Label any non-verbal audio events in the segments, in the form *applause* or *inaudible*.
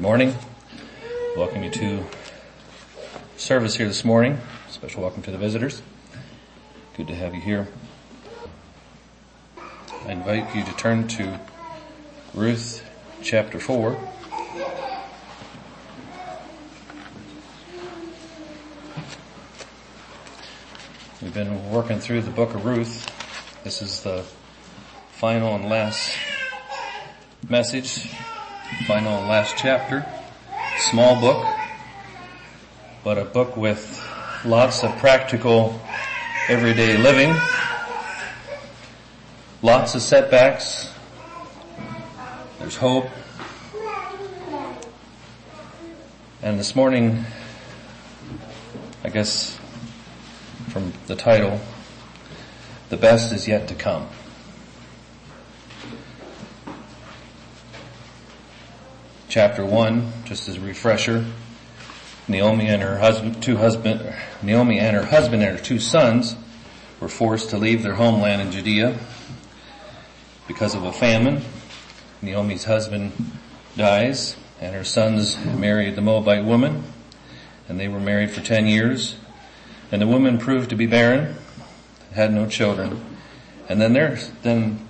Good morning. Welcome you to service here this morning. Special welcome to the visitors. Good to have you here. I invite you to turn to Ruth chapter 4. We've been working through the book of Ruth. This is the final and last message, final and last chapter. Small book, but a book with lots of practical everyday living, lots of setbacks, there's hope. And this morning, I guess from the title, the best is yet to come. Chapter 1, just as a refresher, Naomi and her husband, two husband, Naomi and her husband and her two sons were forced to leave their homeland in Judea because of a famine. Naomi's husband dies and her sons married the Moabite woman and they were married for 10 years and the woman proved to be barren, had no children. And then there, then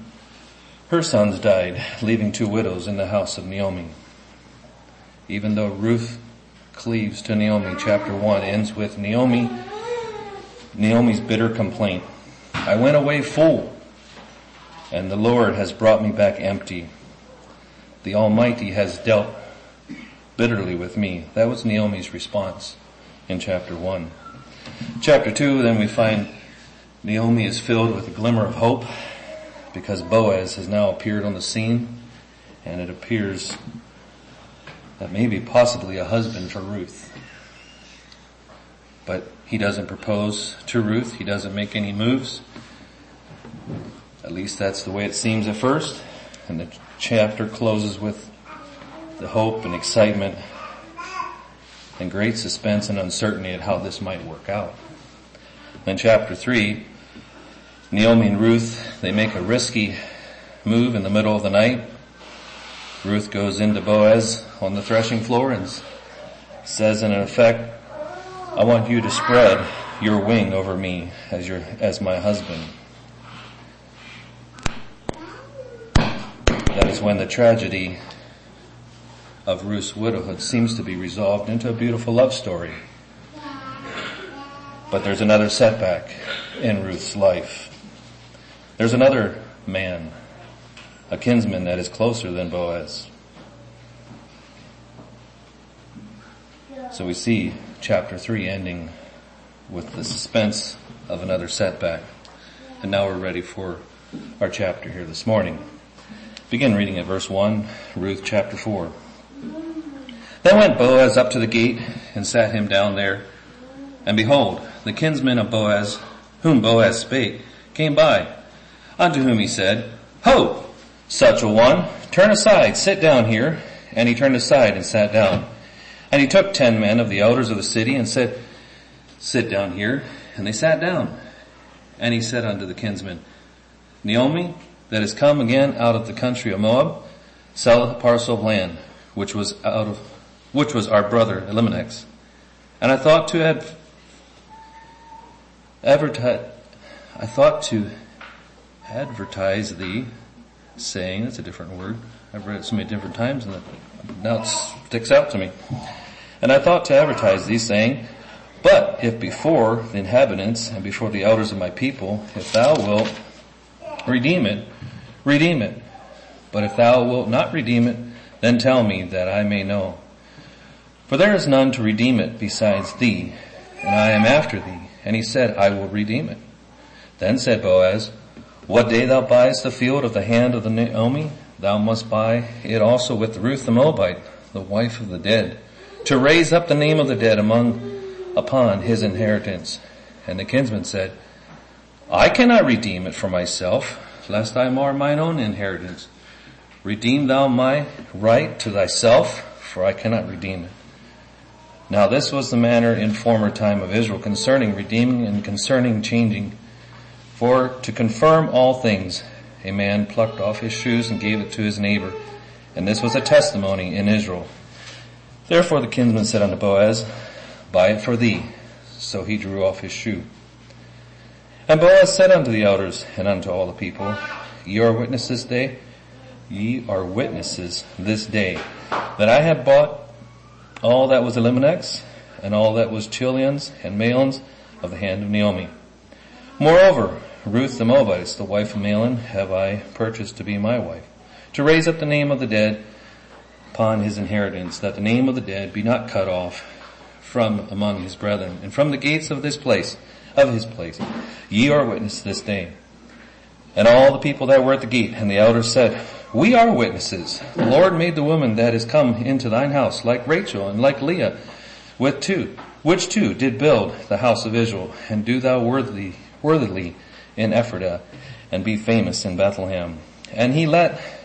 her sons died, leaving two widows in the house of Naomi. Even though Ruth cleaves to Naomi, chapter one ends with Naomi, Naomi's bitter complaint. I went away full and the Lord has brought me back empty. The Almighty has dealt bitterly with me. That was Naomi's response in chapter one. Chapter 2, then we find Naomi is filled with a glimmer of hope because Boaz has now appeared on the scene and it appears that maybe possibly a husband for Ruth. But he doesn't propose to Ruth. He doesn't make any moves. At least that's the way it seems at first. And the chapter closes with the hope and excitement and great suspense and uncertainty at how this might work out. In chapter 3, Naomi and Ruth, they make a risky move in the middle of the night. Ruth goes into Boaz on the threshing floor and says in effect, I want you to spread your wing over me as your, as my husband. That is when the tragedy of Ruth's widowhood seems to be resolved into a beautiful love story. But there's another setback in Ruth's life. There's another man, a kinsman that is closer than Boaz. So we see chapter 3 ending with the suspense of another setback. And now we're ready for our chapter here this morning. Begin reading at verse 1, Ruth chapter 4. Then went Boaz up to the gate and sat him down there. And behold, the kinsman of Boaz, whom Boaz spake, came by, unto whom he said, Ho, such a one, turn aside, sit down here. And he turned aside and sat down. And he took ten men of the elders of the city and said, Sit down here. And they sat down. And he said unto the kinsman, Naomi, that is come again out of the country of Moab, sell a parcel of land, which was out of which was our brother Elimelech's. And I thought to have advertise, I thought to advertise thee, saying, that's a different word. I've read it so many different times and now it sticks out to me. And I thought to advertise thee saying, but if before the inhabitants and before the elders of my people, if thou wilt redeem it, redeem it. But if thou wilt not redeem it, then tell me that I may know. For there is none to redeem it besides thee, and I am after thee. And he said, I will redeem it. Then said Boaz, What day thou buyest the field of the hand of the Naomi, thou must buy it also with Ruth the Moabite, the wife of the dead, to raise up the name of the dead among, upon his inheritance. And the kinsman said, I cannot redeem it for myself, lest I mar mine own inheritance. Redeem thou my right to thyself, for I cannot redeem it. Now this was the manner in former time of Israel concerning redeeming and concerning changing. For to confirm all things, a man plucked off his shoes and gave it to his neighbor. And this was a testimony in Israel. Therefore the kinsman said unto Boaz, Buy it for thee. So he drew off his shoe. And Boaz said unto the elders and unto all the people, Ye are witnesses this day, ye are witnesses this day, that I have bought all that was Elimelech's, and all that was Chilion's and Mahlon's of the hand of Naomi. Moreover, Ruth the Moabitess, the wife of Mahlon, have I purchased to be my wife, to raise up the name of the dead upon his inheritance, that the name of the dead be not cut off from among his brethren, and from the gates of this place, of his place. Ye are witnesses this day. And all the people that were at the gate, and the elders said, We are witnesses. The Lord made the woman that is come into thine house, like Rachel and like Leah, with two, which two did build the house of Israel, and do thou worthily, worthily in Ephrathah, and be famous in Bethlehem. And he let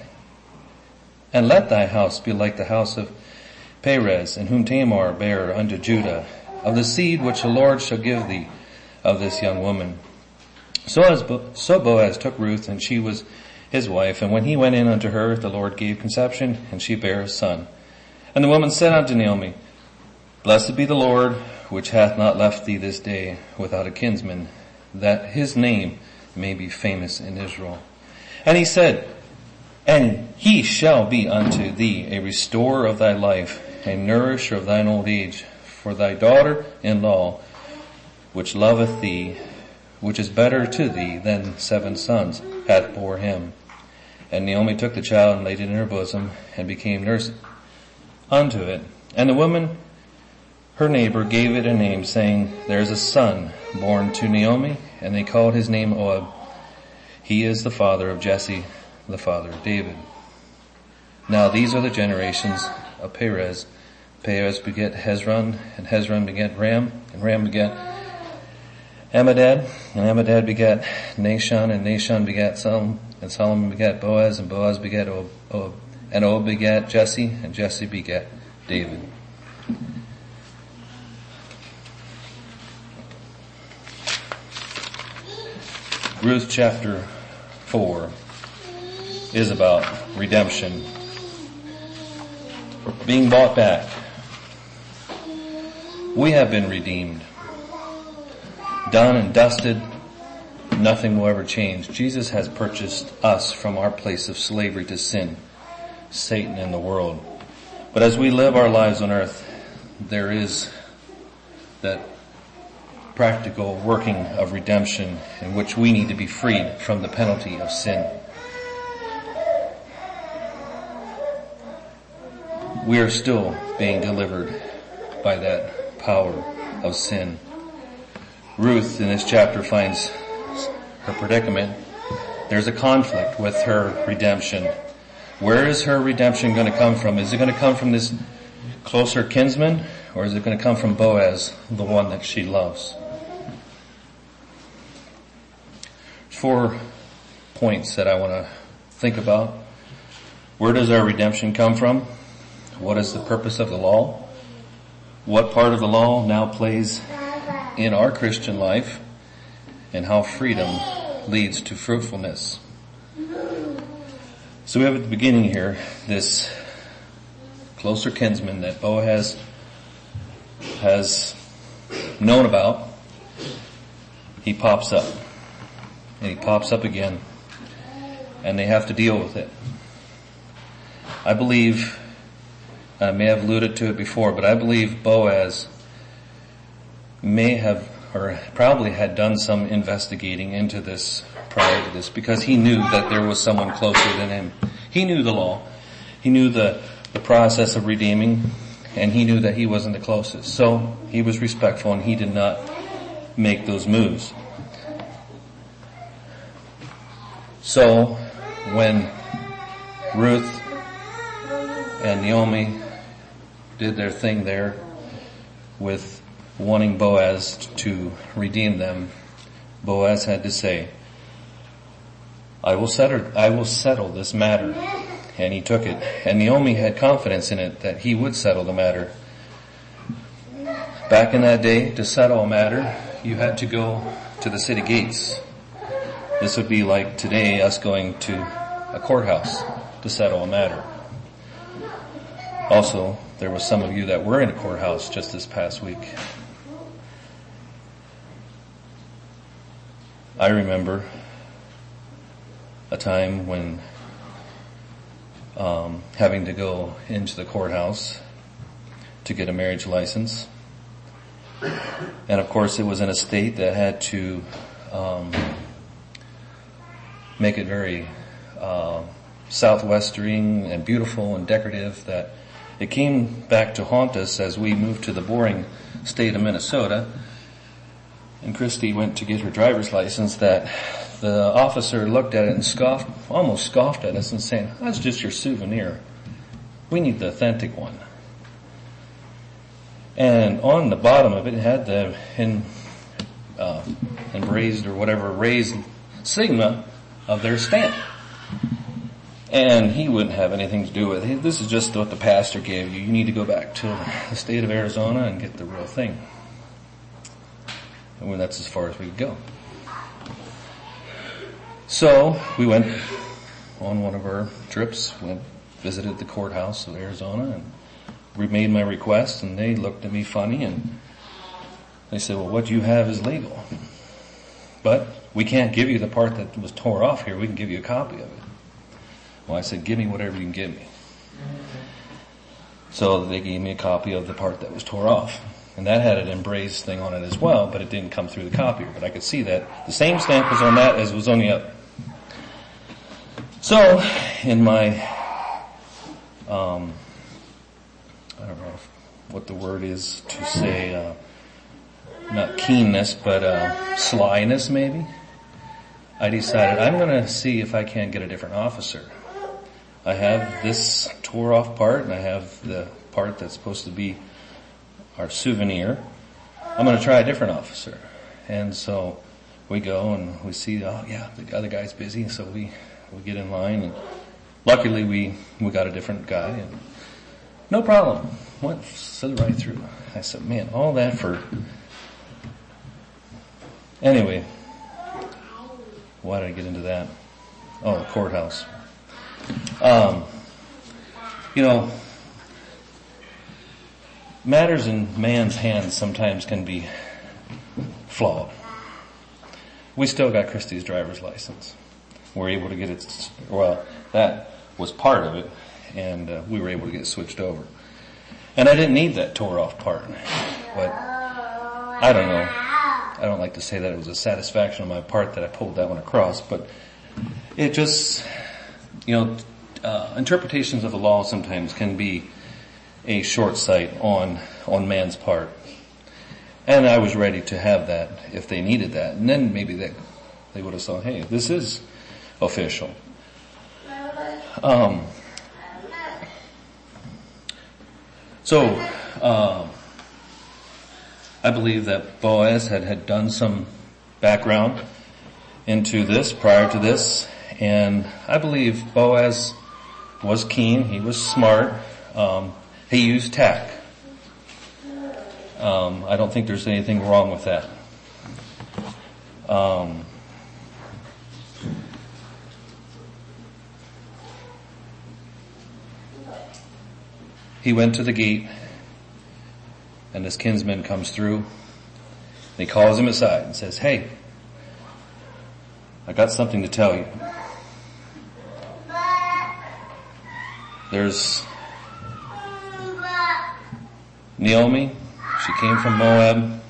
and let thy house be like the house of Perez, in whom Tamar bare unto Judah, of the seed which the Lord shall give thee of this young woman. So as Bo- so Boaz took Ruth, and she was his wife, and when he went in unto her, the Lord gave conception, and she bare a son. And the woman said unto Naomi, Blessed be the Lord, which hath not left thee this day without a kinsman, that his name may be famous in Israel. And he said, and he shall be unto thee a restorer of thy life, a nourisher of thine old age. For thy daughter-in-law, which loveth thee, which is better to thee than seven sons, hath bore him. And Naomi took the child and laid it in her bosom, and became nurse unto it. And the woman, her neighbor, gave it a name, saying, There is a son born to Naomi, and they called his name Obed. He is the father of Jesse, the father of David. Now these are the generations of Perez. Perez begat Hezron, and Hezron begat Ram, and Ram begat Amminadab, and Amminadab begat Nahshon, and Nahshon begat Solomon, and Solomon begat Boaz, and Boaz begat Ob, Ob and Ob begat Jesse, and Jesse begat David. Ruth chapter 4 is about redemption. Being bought back. We have been redeemed. Done and dusted. Nothing will ever change. Jesus has purchased us from our place of slavery to sin, Satan and the world. But as we live our lives on earth, there is that practical working of redemption in which we need to be freed from the penalty of sin. We are still being delivered by that power of sin. Ruth in this chapter finds her predicament. There's a conflict with her redemption. Where is her redemption going to come from? Is it going to come from this closer kinsman or is it going to come from Boaz, the one that she loves? four points that I want to think about. Where does our redemption come from? What is the purpose of the law? What part of the law now plays in our Christian life? And how freedom leads to fruitfulness. So we have at the beginning here this closer kinsman that Boaz has known about. He pops up and he pops up again and they have to deal with it. I believe, I may have alluded to it before, but I believe Boaz may have or probably had done some investigating into this prior to this because he knew that there was someone closer than him. He knew the law. He knew the, the process of redeeming and he knew that he wasn't the closest. So he was respectful and he did not make those moves. So when Ruth and Naomi did their thing there with wanting Boaz to redeem them, Boaz had to say, I will settle, I will settle this matter. And he took it. And Naomi had confidence in it that he would settle the matter. Back in that day, to settle a matter, you had to go to the city gates this would be like today us going to a courthouse to settle a matter. Also, there was some of you that were in a courthouse just this past week. I remember a time when um, having to go into the courthouse to get a marriage license. And of course it was in a state that had to um, make it very uh, southwestering and beautiful and decorative that it came back to haunt us as we moved to the boring state of Minnesota. And Christy went to get her driver's license that the officer looked at it and scoffed, almost scoffed at us and saying, that's just your souvenir. We need the authentic one. And on the bottom of it, had the in, uh, embraced or whatever raised sigma of their stamp. And he wouldn't have anything to do with it. This is just what the pastor gave you. You need to go back to the state of Arizona and get the real thing. And that's as far as we could go. So we went on one of our trips, went visited the courthouse of Arizona and made my request and they looked at me funny and they said, well what you have is legal. But we can't give you the part that was tore off here. We can give you a copy of it. Well, I said, give me whatever you can give me. So they gave me a copy of the part that was tore off. And that had an embrace thing on it as well, but it didn't come through the copier. But I could see that the same stamp was on that as was on the other. So, in my, um, I don't know what the word is to say, uh, not keenness, but uh, slyness maybe. I decided I'm going to see if I can get a different officer. I have this tore off part and I have the part that's supposed to be our souvenir. I'm going to try a different officer. And so we go and we see, oh yeah, the other guy's busy. So we, we get in line and luckily we, we got a different guy and no problem. Went, slid right through. I said, man, all that for, anyway, why did I get into that? Oh, courthouse. Um, you know, matters in man's hands sometimes can be flawed. We still got Christie's driver's license. We're able to get it, well, that was part of it, and uh, we were able to get switched over. And I didn't need that tore off part, but I don't know. I don't like to say that it was a satisfaction on my part that I pulled that one across, but it just, you know, uh, interpretations of the law sometimes can be a short sight on, on man's part. And I was ready to have that if they needed that. And then maybe they, they would have saw, hey, this is official. Um, so, uh, I believe that Boaz had, had done some background into this prior to this. And I believe Boaz was keen. He was smart. Um, he used tack. Um, I don't think there's anything wrong with that. Um, he went to the gate and his kinsman comes through and he calls him aside and says, hey, I got something to tell you. There's Naomi, she came from Moab,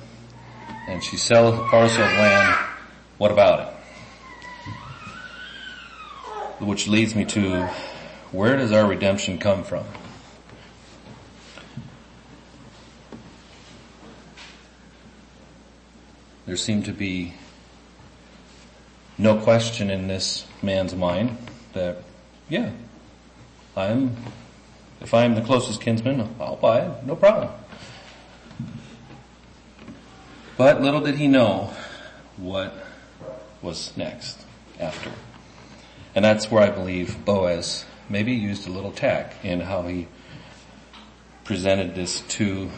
and she sells a parcel of land. What about it? Which leads me to, where does our redemption come from? There seemed to be no question in this man's mind that, yeah, I'm if I am the closest kinsman, I'll buy it, no problem. But little did he know what was next after. And that's where I believe Boaz maybe used a little tack in how he presented this to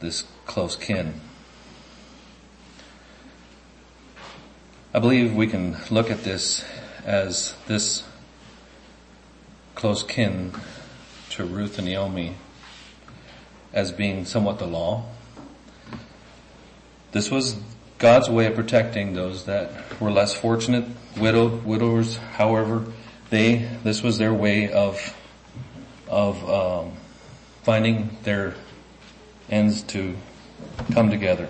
this close kin. I believe we can look at this as this close kin to Ruth and Naomi as being somewhat the law. This was God's way of protecting those that were less fortunate, widowed, widowers, however, they, this was their way of, of, um, finding their ends to come together.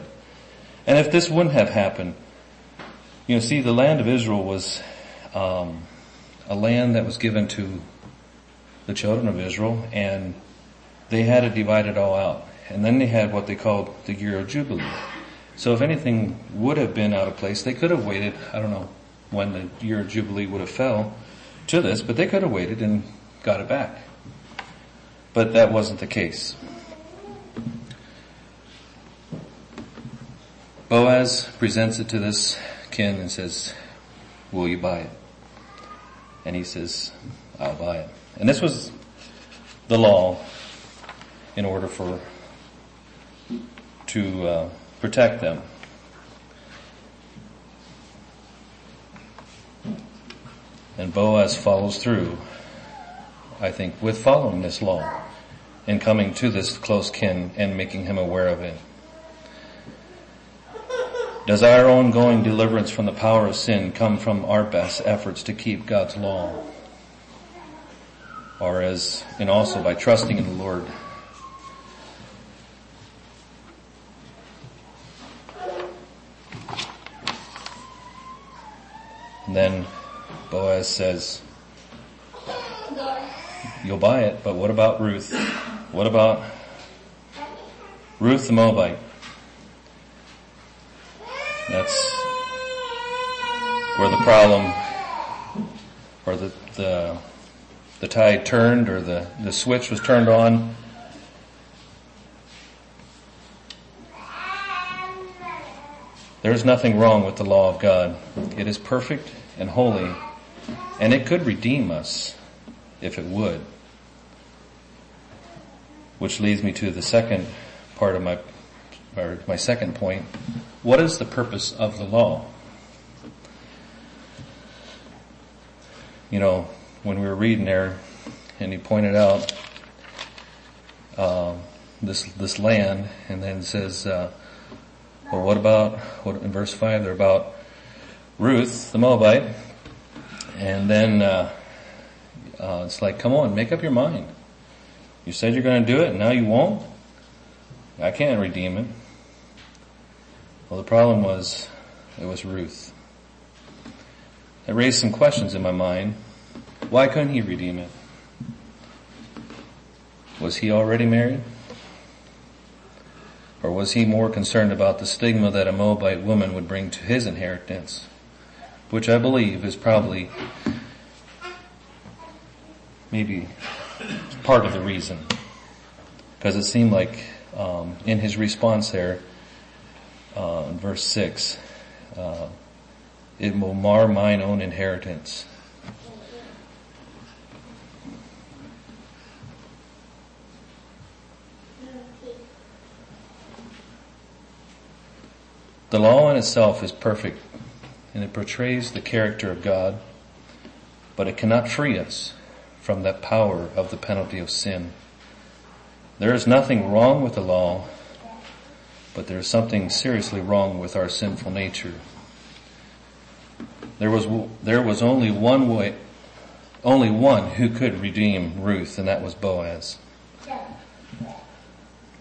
And if this wouldn't have happened, you know, see, the land of Israel was um, a land that was given to the children of Israel, and they had to divide it all out. And then they had what they called the year of Jubilee. So if anything would have been out of place, they could have waited, I don't know when the year of Jubilee would have fell to this, but they could have waited and got it back. But that wasn't the case. Boaz presents it to this kin and says, will you buy it? And he says, I'll buy it. And this was the law in order for, to uh, protect them. And Boaz follows through, I think, with following this law and coming to this close kin and making him aware of it. Does our ongoing deliverance from the power of sin come from our best efforts to keep God's law? Or as, and also by trusting in the Lord And then Boaz says, you'll buy it, but what about Ruth? What about Ruth the Moabite? That's where the problem, or the, the, the tide turned, or the, the switch was turned on. There's nothing wrong with the law of God. It is perfect and holy, and it could redeem us if it would. Which leads me to the second part of my, or my second point. What is the purpose of the law? You know, when we were reading there, and he pointed out uh, this this land, and then says, uh, "Well, what about what in verse five? They're about Ruth the Moabite, and then uh, uh, it's like, come on, make up your mind. You said you're going to do it, and now you won't. I can't redeem it. Well, the problem was it was Ruth. It raised some questions in my mind. Why couldn't he redeem it? Was he already married? Or was he more concerned about the stigma that a Moabite woman would bring to his inheritance? Which I believe is probably maybe part of the reason. Because it seemed like um, in his response there, uh, in verse 6, uh, it will mar mine own inheritance. The law in itself is perfect and it portrays the character of God, but it cannot free us from that power of the penalty of sin. There is nothing wrong with the law, but there is something seriously wrong with our sinful nature. There was, there was only one way, only one who could redeem Ruth, and that was Boaz.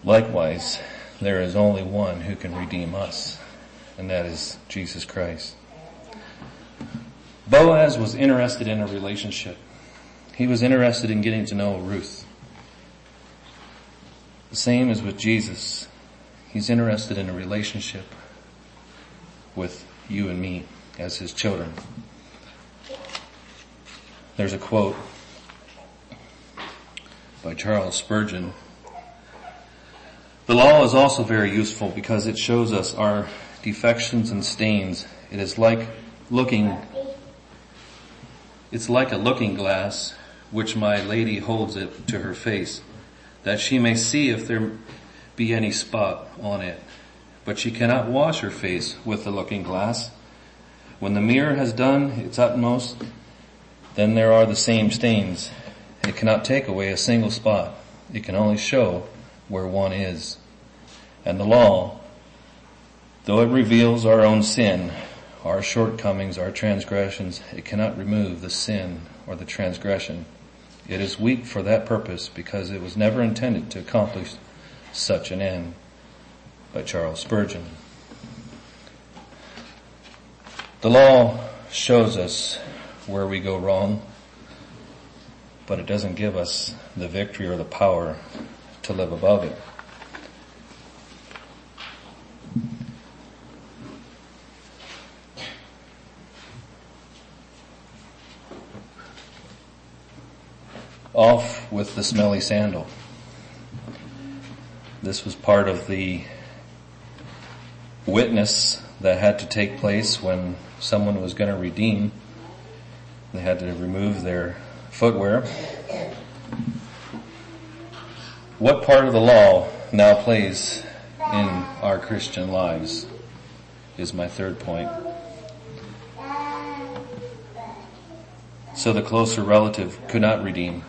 Likewise, there is only one who can redeem us and that is Jesus Christ. Boaz was interested in a relationship. He was interested in getting to know Ruth. The same as with Jesus. He's interested in a relationship with you and me as his children. There's a quote by Charles Spurgeon. The law is also very useful because it shows us our defections and stains. It is like looking, it's like a looking glass which my lady holds it to her face, that she may see if there be any spot on it. But she cannot wash her face with the looking glass. When the mirror has done its utmost, then there are the same stains, it cannot take away a single spot. It can only show where one is. And the law, though it reveals our own sin, our shortcomings, our transgressions, it cannot remove the sin or the transgression. It is weak for that purpose because it was never intended to accomplish such an end. By Charles Spurgeon. The law shows us where we go wrong, but it doesn't give us the victory or the power to live above it. Off with the smelly sandal. This was part of the witness that had to take place when someone was going to redeem. They had to remove their footwear. What part of the law now plays in our Christian lives is my third point. So the closer relative could not redeem.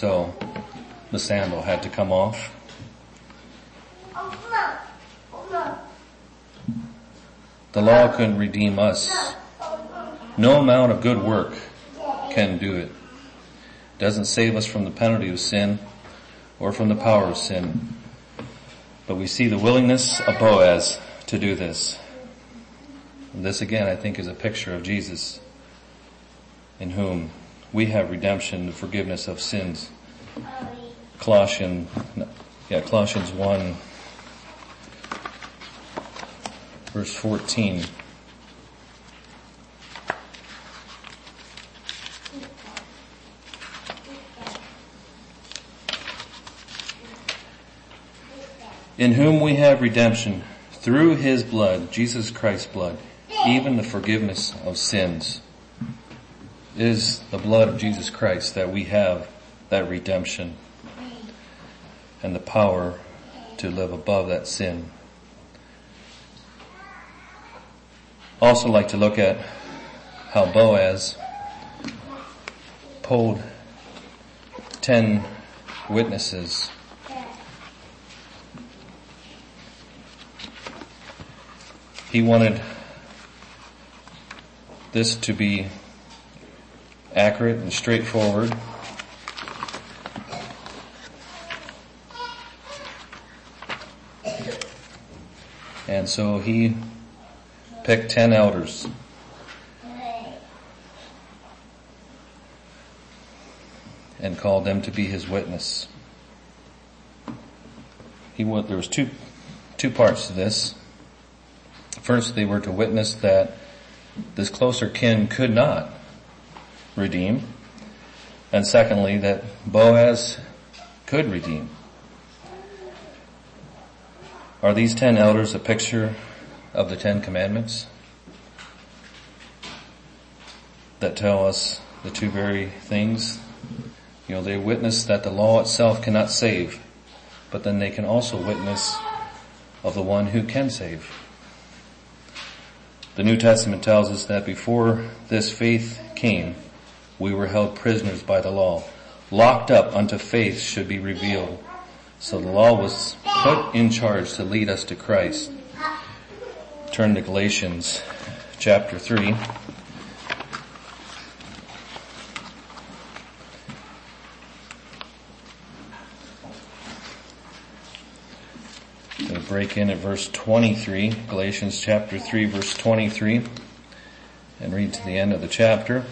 So the sandal had to come off. Oh, oh, the law couldn't redeem us. Oh, no amount of good work can do it. It Doesn't save us from the penalty of sin or from the power of sin. But we see the willingness of Boaz to do this. And this again I think is a picture of Jesus in whom we have redemption, the forgiveness of sins. Colossians, yeah, Colossians 1 verse 14. In whom we have redemption through his blood, Jesus Christ's blood, even the forgiveness of sins. Is the blood of Jesus Christ that we have that redemption and the power to live above that sin. Also like to look at how Boaz pulled ten witnesses he wanted this to be accurate and straightforward. And so he picked ten elders. And called them to be his witness. He went, there was two, two parts to this. First, they were to witness that this closer kin could not redeem. And secondly, that Boaz could redeem. Are these ten elders a picture of the Ten Commandments that tell us the two very things? You know, they witness that the law itself cannot save, but then they can also witness of the one who can save. The New Testament tells us that before this faith came, we were held prisoners by the law. Locked up unto faith should be revealed. So the law was put in charge to lead us to Christ. Turn to Galatians chapter 3. We'll break in at verse 23, Galatians chapter 3 verse 23, and read to the end of the chapter.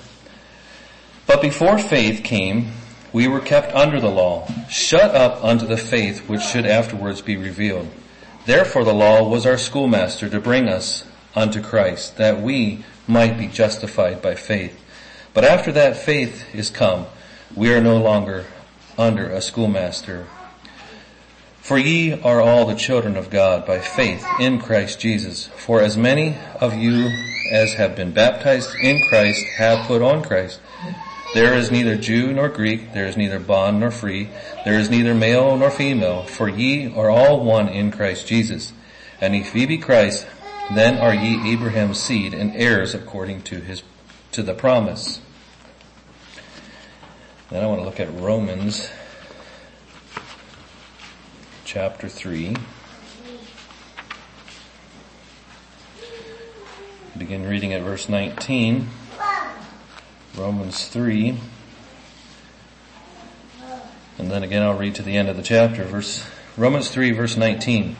But before faith came, we were kept under the law, shut up unto the faith which should afterwards be revealed. Therefore the law was our schoolmaster to bring us unto Christ, that we might be justified by faith. But after that faith is come, we are no longer under a schoolmaster. For ye are all the children of God by faith in Christ Jesus. For as many of you as have been baptized in Christ have put on Christ. There is neither Jew nor Greek, there is neither bond nor free, there is neither male nor female, for ye are all one in Christ Jesus. And if ye be Christ, then are ye Abraham's seed and heirs according to his, to the promise. Then I want to look at Romans chapter 3. Begin reading at verse 19. Romans 3. And then again I'll read to the end of the chapter, verse, Romans 3 verse 19.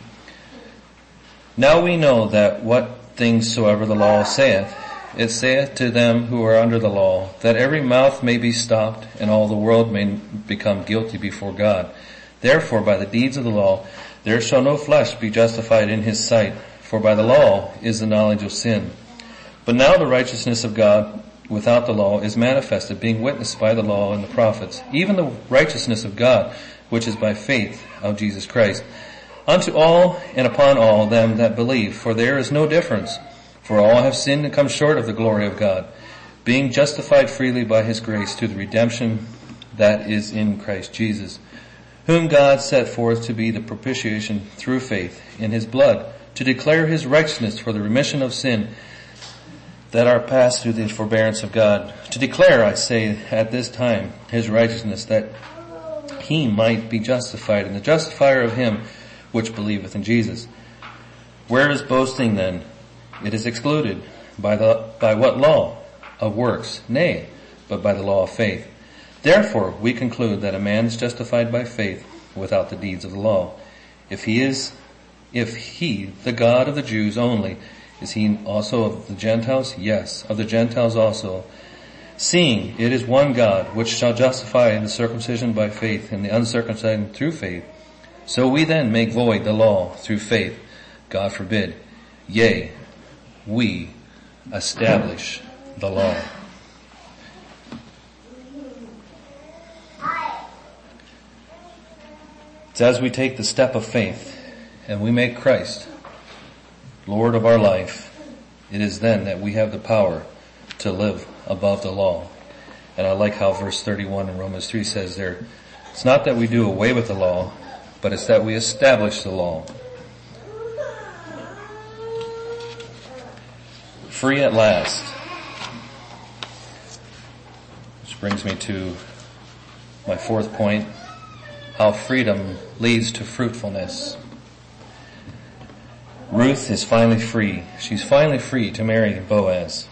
Now we know that what things soever the law saith, it saith to them who are under the law, that every mouth may be stopped and all the world may become guilty before God. Therefore by the deeds of the law, there shall no flesh be justified in his sight, for by the law is the knowledge of sin. But now the righteousness of God without the law is manifested, being witnessed by the law and the prophets, even the righteousness of God, which is by faith of Jesus Christ, unto all and upon all them that believe, for there is no difference. For all have sinned and come short of the glory of God, being justified freely by his grace to the redemption that is in Christ Jesus, whom God set forth to be the propitiation through faith in his blood, to declare his righteousness for the remission of sin that are passed through the forbearance of God. To declare, I say, at this time, his righteousness, that he might be justified, and the justifier of him which believeth in Jesus. Where is boasting then? It is excluded. By the, by what law? Of works. Nay, but by the law of faith. Therefore, we conclude that a man is justified by faith without the deeds of the law. If he is, if he, the God of the Jews only, is he also of the Gentiles? Yes, of the Gentiles also. Seeing it is one God which shall justify the circumcision by faith and the uncircumcision through faith. So we then make void the law through faith. God forbid. Yea, we establish the law. It's as we take the step of faith and we make Christ Lord of our life, it is then that we have the power to live above the law. And I like how verse 31 in Romans 3 says there, it's not that we do away with the law, but it's that we establish the law. Free at last. Which brings me to my fourth point, how freedom leads to fruitfulness. Ruth is finally free. She's finally free to marry Boaz.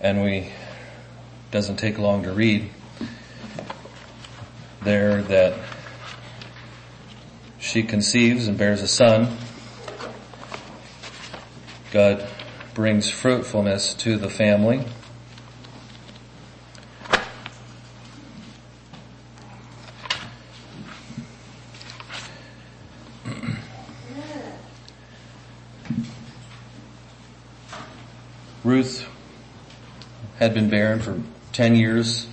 And we, doesn't take long to read there that she conceives and bears a son. God brings fruitfulness to the family. Ruth been barren for 10 years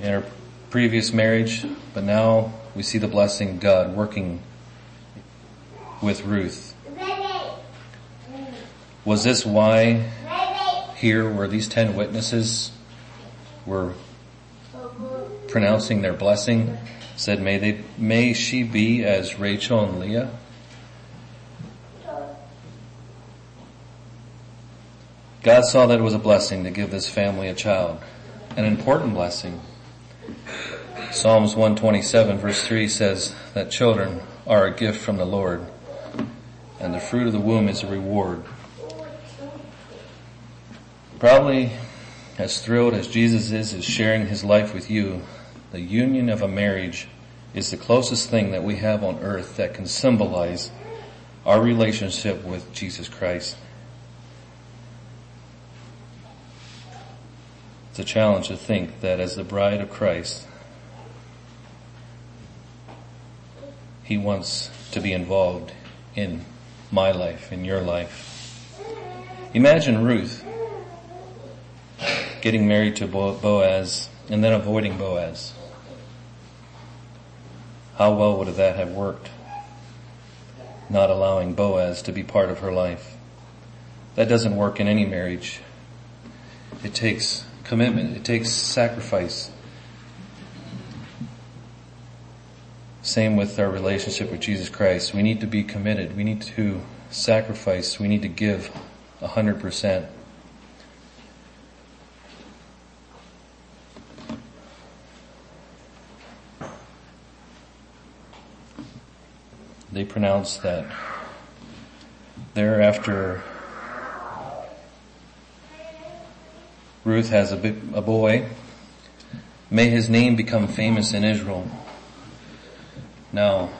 in her previous marriage, but now we see the blessing God working with Ruth. Was this why here where these 10 witnesses were pronouncing their blessing said may they, may she be as Rachel and Leah? God saw that it was a blessing to give this family a child, an important blessing. Psalms 127 verse 3 says that children are a gift from the Lord and the fruit of the womb is a reward. Probably as thrilled as Jesus is is sharing his life with you, the union of a marriage is the closest thing that we have on earth that can symbolize our relationship with Jesus Christ. It's a challenge to think that as the bride of Christ, He wants to be involved in my life, in your life. Imagine Ruth getting married to Boaz and then avoiding Boaz. How well would that have worked? Not allowing Boaz to be part of her life. That doesn't work in any marriage. It takes commitment. It takes sacrifice. Same with our relationship with Jesus Christ. We need to be committed. We need to sacrifice. We need to give a hundred percent. They pronounced that thereafter Ruth has a, a boy. May his name become famous in Israel. Now,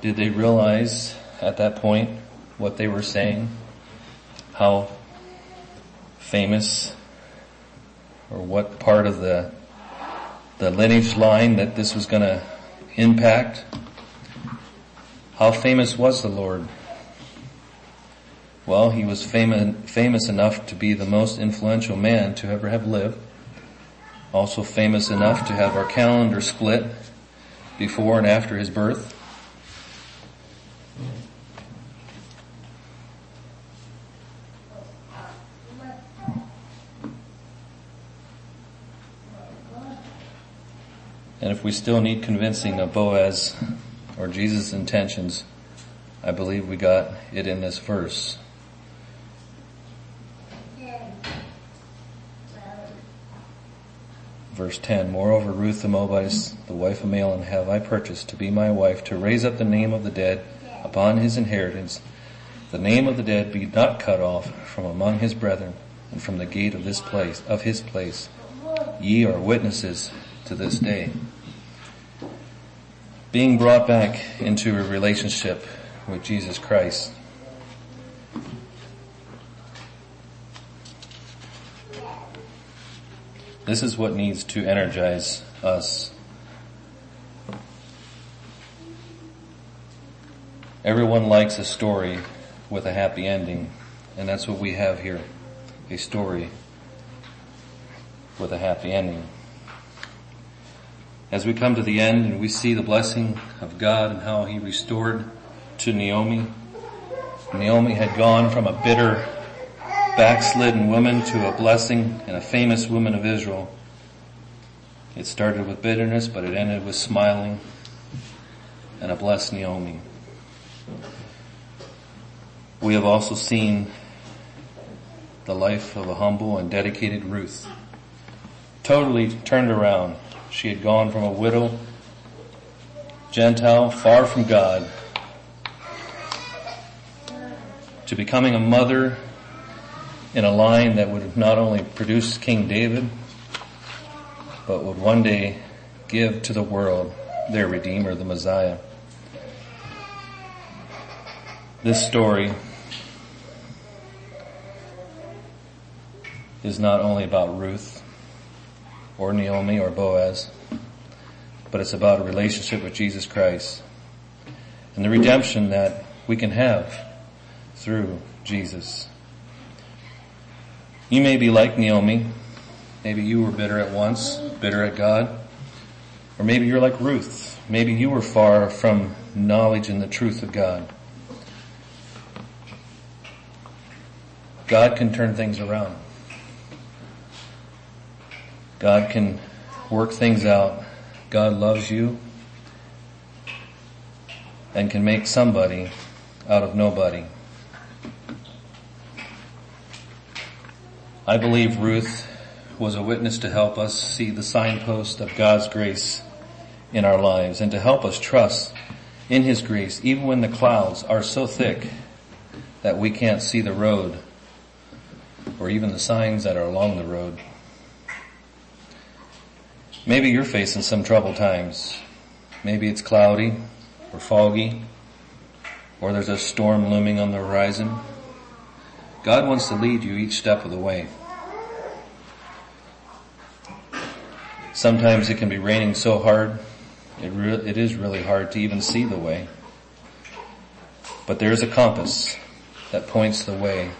did they realize at that point what they were saying? How famous or what part of the the lineage line that this was going to impact? How famous was the Lord? Well, he was famous, famous enough to be the most influential man to ever have lived. Also famous enough to have our calendar split before and after his birth. And if we still need convincing of Boaz or Jesus' intentions, I believe we got it in this verse. Verse 10, Moreover, Ruth the Moabitess, the wife of Mahlon, have I purchased to be my wife, to raise up the name of the dead upon his inheritance. The name of the dead be not cut off from among his brethren and from the gate of this place, of his place. Ye are witnesses to this day. Being brought back into a relationship with Jesus Christ This is what needs to energize us. Everyone likes a story with a happy ending, and that's what we have here. A story with a happy ending. As we come to the end and we see the blessing of God and how He restored to Naomi, Naomi had gone from a bitter backslidden woman to a blessing and a famous woman of Israel. It started with bitterness, but it ended with smiling and a blessed Naomi. We have also seen the life of a humble and dedicated Ruth. Totally turned around. She had gone from a widow, Gentile, far from God, to becoming a mother in a line that would not only produce King David, but would one day give to the world their Redeemer, the Messiah. This story is not only about Ruth or Naomi or Boaz, but it's about a relationship with Jesus Christ and the redemption that we can have through Jesus. You may be like Naomi. Maybe you were bitter at once, bitter at God. Or maybe you're like Ruth. Maybe you were far from knowledge and the truth of God. God can turn things around. God can work things out. God loves you and can make somebody out of nobody. I believe Ruth was a witness to help us see the signpost of God's grace in our lives and to help us trust in His grace even when the clouds are so thick that we can't see the road or even the signs that are along the road. Maybe you're facing some troubled times. Maybe it's cloudy or foggy or there's a storm looming on the horizon. God wants to lead you each step of the way. Sometimes it can be raining so hard, it, re- it is really hard to even see the way. But there is a compass that points the way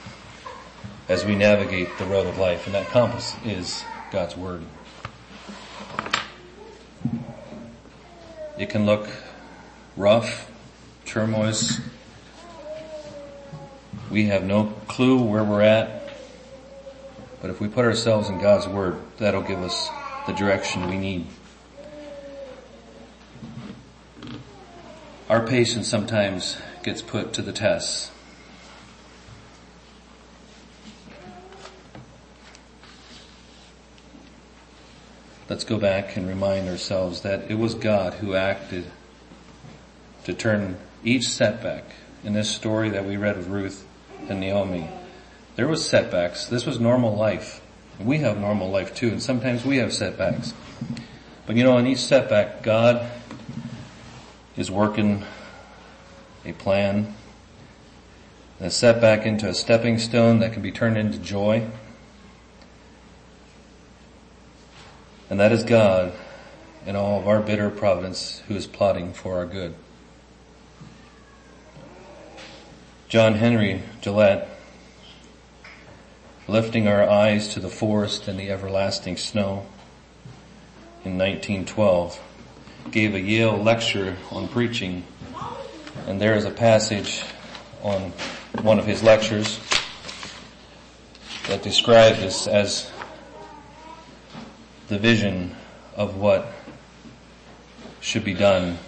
as we navigate the road of life, and that compass is God's Word. It can look rough, turmoil, we have no clue where we're at. But if we put ourselves in God's Word, that'll give us the direction we need. Our patience sometimes gets put to the test. Let's go back and remind ourselves that it was God who acted to turn each setback in this story that we read of Ruth and Naomi, there was setbacks. This was normal life. We have normal life too, and sometimes we have setbacks. But you know, in each setback, God is working a plan, a setback into a stepping stone that can be turned into joy. And that is God in all of our bitter providence who is plotting for our good. John Henry Jowett, lifting our eyes to the forest and the everlasting snow in 1912, gave a Yale lecture on preaching and there is a passage on one of his lectures that describes this as the vision of what should be done.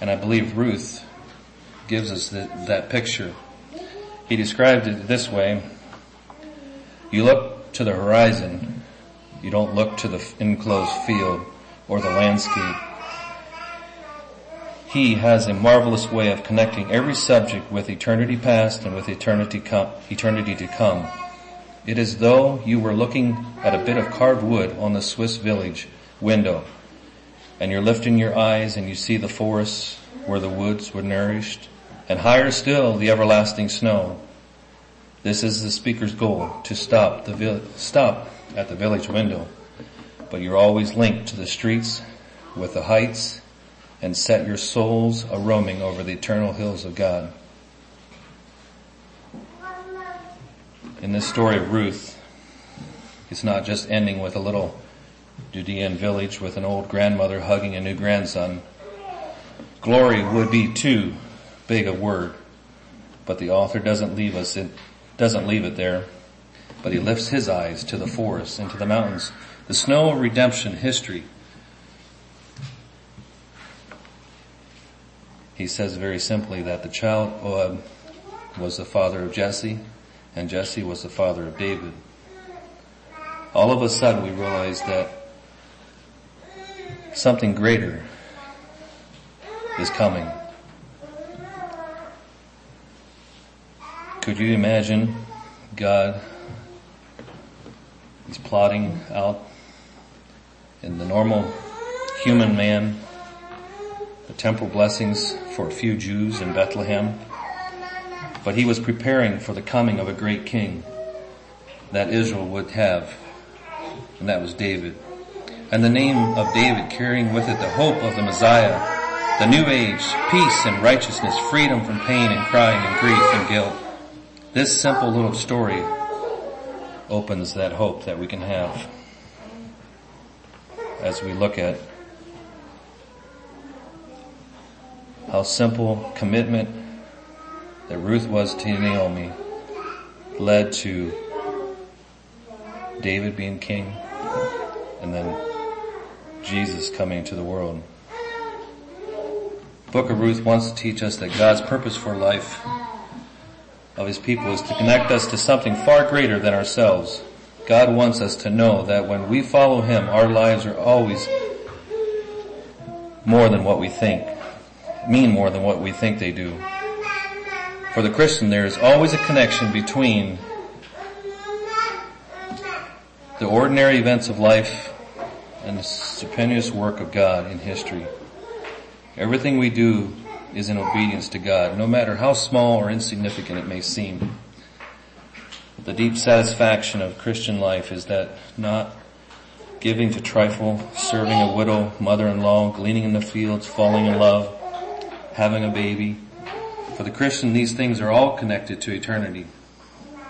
And I believe Ruth gives us the, that picture. He described it this way. You look to the horizon. You don't look to the enclosed field or the landscape. He has a marvelous way of connecting every subject with eternity past and with eternity, com- eternity to come. It is though you were looking at a bit of carved wood on the Swiss village window and you're lifting your eyes and you see the forests where the woods were nourished and higher still the everlasting snow. This is the speaker's goal, to stop the vi- stop at the village window. But you're always linked to the streets with the heights and set your souls a roaming over the eternal hills of God. In this story of Ruth, it's not just ending with a little Judean village with an old grandmother hugging a new grandson. Glory would be too big a word, but the author doesn't leave us, it doesn't leave it there, but he lifts his eyes to the forests and to the mountains. The snow of redemption history. He says very simply that the child uh, was the father of Jesse and Jesse was the father of David. All of a sudden we realize that something greater is coming. Could you imagine God is plotting out in the normal human man the temple blessings for a few Jews in Bethlehem, but he was preparing for the coming of a great king that Israel would have, and that was David. And the name of David carrying with it the hope of the Messiah, the new age, peace and righteousness, freedom from pain and crying and grief and guilt. This simple little story opens that hope that we can have as we look at how simple commitment that Ruth was to Naomi led to David being king and then Jesus coming to the world. Book of Ruth wants to teach us that God's purpose for life of his people is to connect us to something far greater than ourselves. God wants us to know that when we follow him, our lives are always more than what we think, mean more than what we think they do. For the Christian, there is always a connection between the ordinary events of life and the stupendous work of God in history. Everything we do is in obedience to God, no matter how small or insignificant it may seem. The deep satisfaction of Christian life is that not giving to trifle, serving a widow, mother-in-law, gleaning in the fields, falling in love, having a baby. For the Christian, these things are all connected to eternity.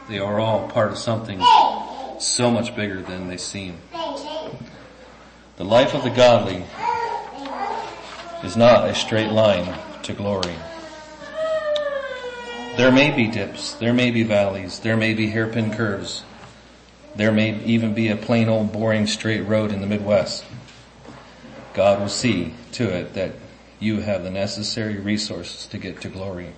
They are all part of something so much bigger than they seem. The life of the godly is not a straight line to glory. There may be dips, there may be valleys, there may be hairpin curves, there may even be a plain old boring straight road in the Midwest. God will see to it that you have the necessary resources to get to glory.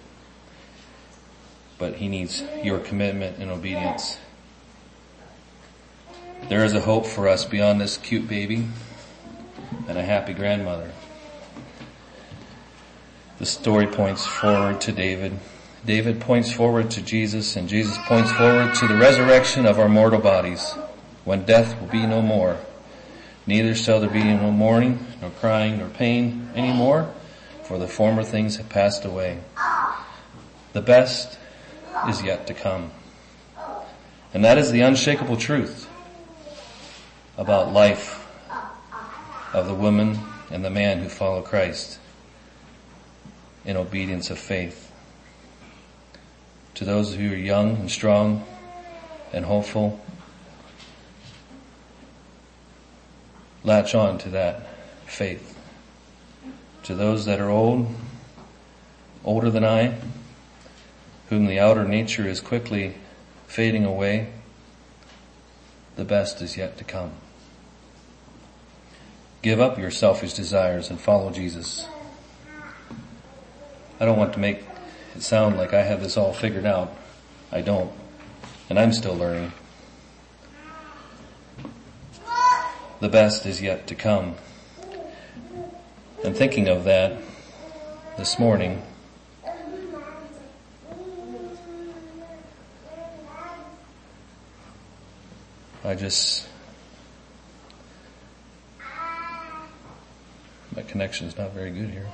But He needs your commitment and obedience. There is a hope for us beyond this cute baby and a happy grandmother. The story points forward to David. David points forward to Jesus and Jesus points forward to the resurrection of our mortal bodies when death will be no more. Neither shall there be no mourning, nor crying, nor pain any more, for the former things have passed away. The best is yet to come. And that is the unshakable truth about life of the woman and the man who follow Christ in obedience of faith. To those who are young and strong and hopeful, latch on to that faith. To those that are old, older than I, whom the outer nature is quickly fading away, the best is yet to come. Give up your selfish desires and follow Jesus. I don't want to make it sound like I have this all figured out. I don't. And I'm still learning. The best is yet to come. And thinking of that this morning, I just, my connection is not very good here.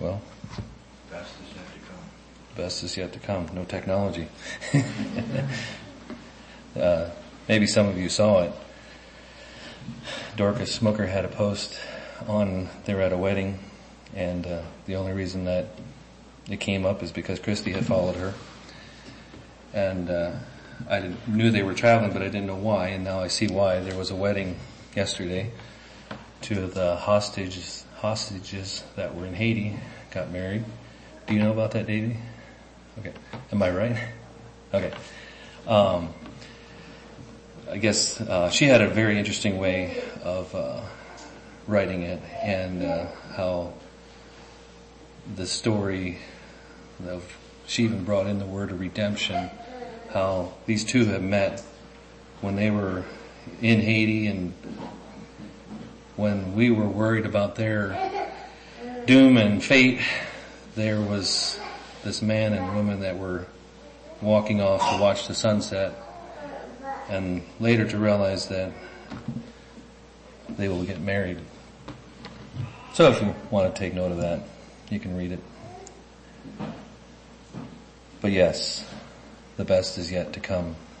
Well, Best is yet to come. best is yet to come. No technology. *laughs* uh, maybe some of you saw it. Dorcas Smoker had a post on, they were at a wedding and uh, the only reason that it came up is because Christy had followed her. And uh, I didn't, knew they were traveling, but I didn't know why, and now I see why. There was a wedding yesterday. to the hostages, hostages that were in Haiti got married. Do you know about that, Davey? Okay. Am I right? Okay. Um, I guess uh, she had a very interesting way of uh, writing it, and uh, how the story of she even brought in the word of redemption. How these two have met when they were in Haiti, and when we were worried about their doom and fate, there was this man and woman that were walking off to watch the sunset and later to realize that they will get married. So if you want to take note of that, you can read it. But yes, the best is yet to come.